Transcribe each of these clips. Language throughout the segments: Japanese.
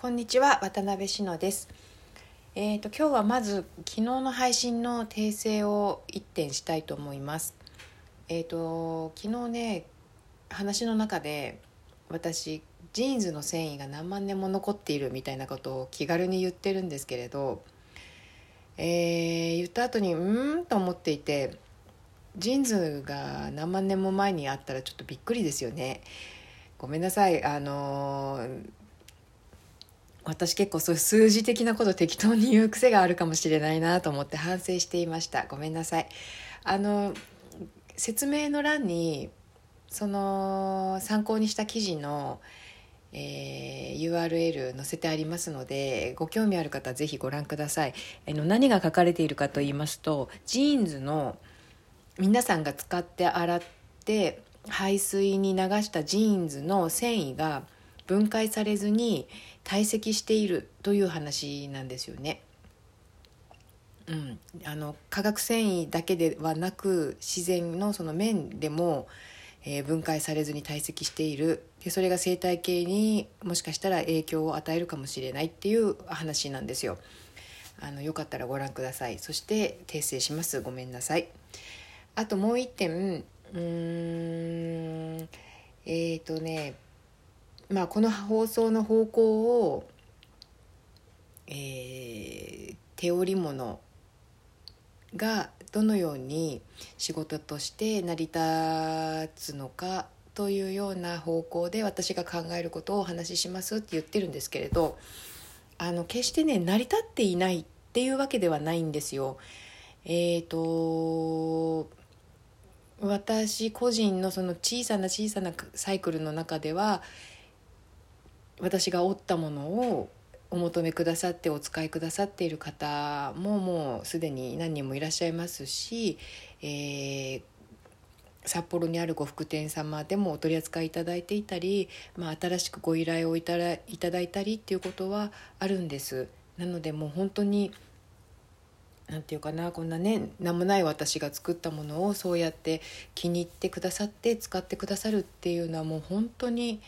こんにちは渡辺志乃です。えっ、と今日はまず昨日の配信の訂正を一点したいと思います。えっ、と昨日ね話の中で私ジーンズの繊維が何万年も残っているみたいなことを気軽に言ってるんですけれど、えー、言った後にうんと思っていてジーンズが何万年も前にあったらちょっとびっくりですよね。ごめんなさいあのー私結構そういう数字的なこと適当に言う癖があるかもしれないなと思って反省していました。ごめんなさい。あの説明の欄にその参考にした記事の、えー、URL 載せてありますのでご興味ある方はぜひご覧ください。あの何が書かれているかと言いますとジーンズの皆さんが使って洗って排水に流したジーンズの繊維が分解されずに堆積しているという話なんですよね。うん、あの化学繊維だけではなく自然のその面でも、えー、分解されずに堆積している。でそれが生態系にもしかしたら影響を与えるかもしれないっていう話なんですよ。あのよかったらご覧ください。そして訂正します。ごめんなさい。あともう一点。うーん。えっ、ー、とね。まあ、この放送の方向を、えー、手織物がどのように仕事として成り立つのかというような方向で私が考えることをお話ししますって言ってるんですけれどあの決してね成り立っていないっていうわけではないんですよ。えーと私個人のその小さな小さなサイクルの中では私が織ったものをお求めくださってお使いくださっている方ももうすでに何人もいらっしゃいますし、えー、札幌にある呉服店様でもお取り扱いいただいていたり、まあ、新しくご依頼をいただいただいたりっていうことはあるんです。なのでもう本当になんていうかなこんなね名もない私が作ったものをそうやって気に入ってくださって使ってくださるっていうのはもう本当に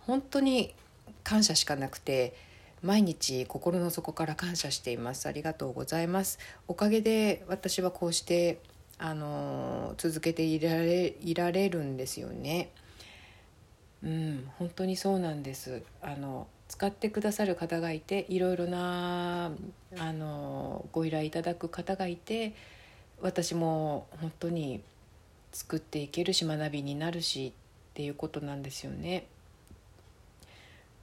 本当に感謝しかなくて毎日心の底から感謝しています。ありがとうございます。おかげで私はこうしてあの続けていられいられるんですよね。うん本当にそうなんです。あの使ってくださる方がいていろいろなあのご依頼いただく方がいて私も本当に作っていけるし学びになるしっていうことなんですよね。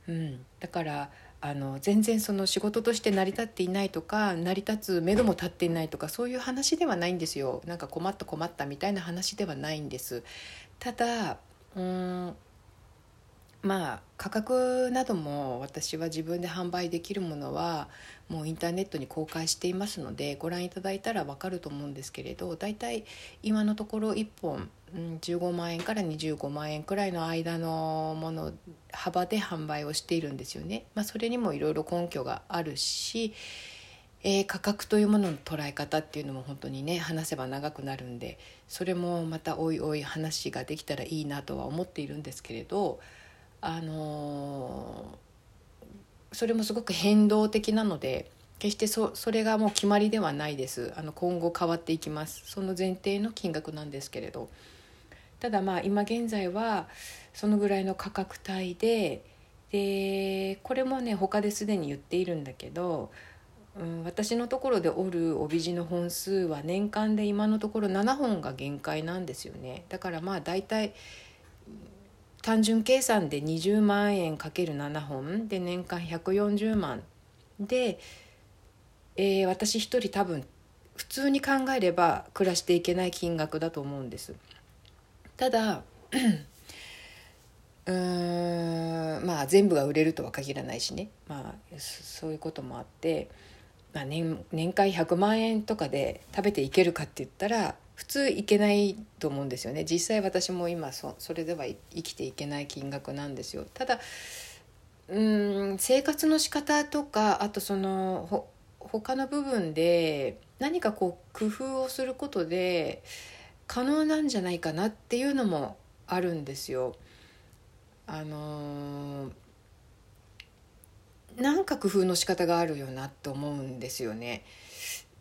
うん、だからあの全然その仕事として成り立っていないとか成り立つ目処も立っていないとかそういう話ではないんですよ。なんか困った困ったみたいな話ではないんです。ただうんまあ価格なども私は自分で販売できるものはもうインターネットに公開していますのでご覧いただいたら分かると思うんですけれどだいたい今のところ1本、15万円から25万円くらいの間のもの幅で販売をしているんですよね。まあ、それにもいろいろ根拠があるしえー、価格というものの捉え方っていうのも本当にね話せば長くなるんでそれもまたおいおい話ができたらいいなとは思っているんですけれどあのー、それもすごく変動的なので決してそそれがもう決まりではないです。あの今後変わっていきます。その前提の金額なんですけれど。ただまあ今現在はそのぐらいの価格帯ででこれもね他ですでに言っているんだけど、うん、私のところで織る帯地の本数は年間で今のところ7本が限界なんですよね。だからまあ大体単純計算で20万円かける7本。で年間140万。で、えー、私一人多分普通に考えれば暮らしていけない金額だと思うんです。ただうーんまあ全部が売れるとは限らないしね。まあそういうこともあって、まあ年、年間100万円とかで食べていけるかって言ったら普通いけないと思うんですよね実際私も今そそれでは生きていけない金額なんですよただうん生活の仕方とかあとそのほ他の部分で何かこう工夫をすることで可能なんじゃないかなっていうのもあるんですよ。あのなんか工夫の仕方があるよなって思うんですよね。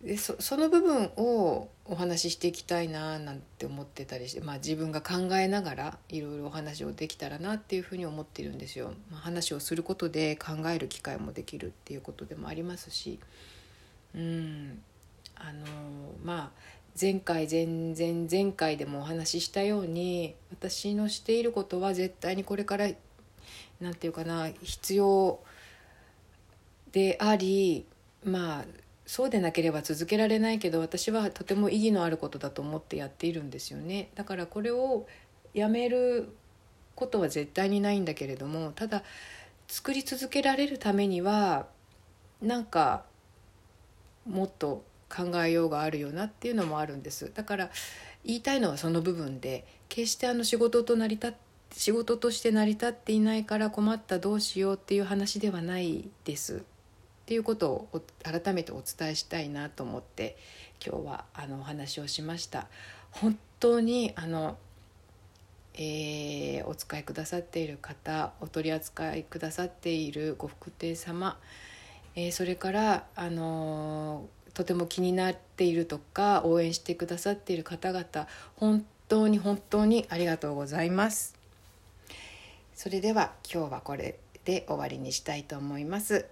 でそその部分をお話ししていきたいななんて思ってたりして、まあ、自分が考えながらいろいろお話をできたらなっていうふうに思ってるんですよ。まあ、話をすることで考える機会もできるっていうことでもありますしうんあのまあ前回前々前回でもお話ししたように私のしていることは絶対にこれから何て言うかな必要でありまあそうでなければ続けられないけど私はとても意義のあることだと思ってやっているんですよね。だからこれをやめることは絶対にないんだけれどもただ作り続けられるためにはなんかもっと考えようがあるよなっていうのもあるんです。だから言いたいのはその部分で決してあの仕事と成り立って仕事として成り立っていないから困ったどうしようっていう話ではないです。っていうことを改めてお伝えしたいなと思って今日はあのお話をしました本当にあの、えー、お使いくださっている方お取り扱いくださっているご福亭様、えー、それからあのとても気になっているとか応援してくださっている方々本当に本当にありがとうございますそれでは今日はこれで終わりにしたいと思います。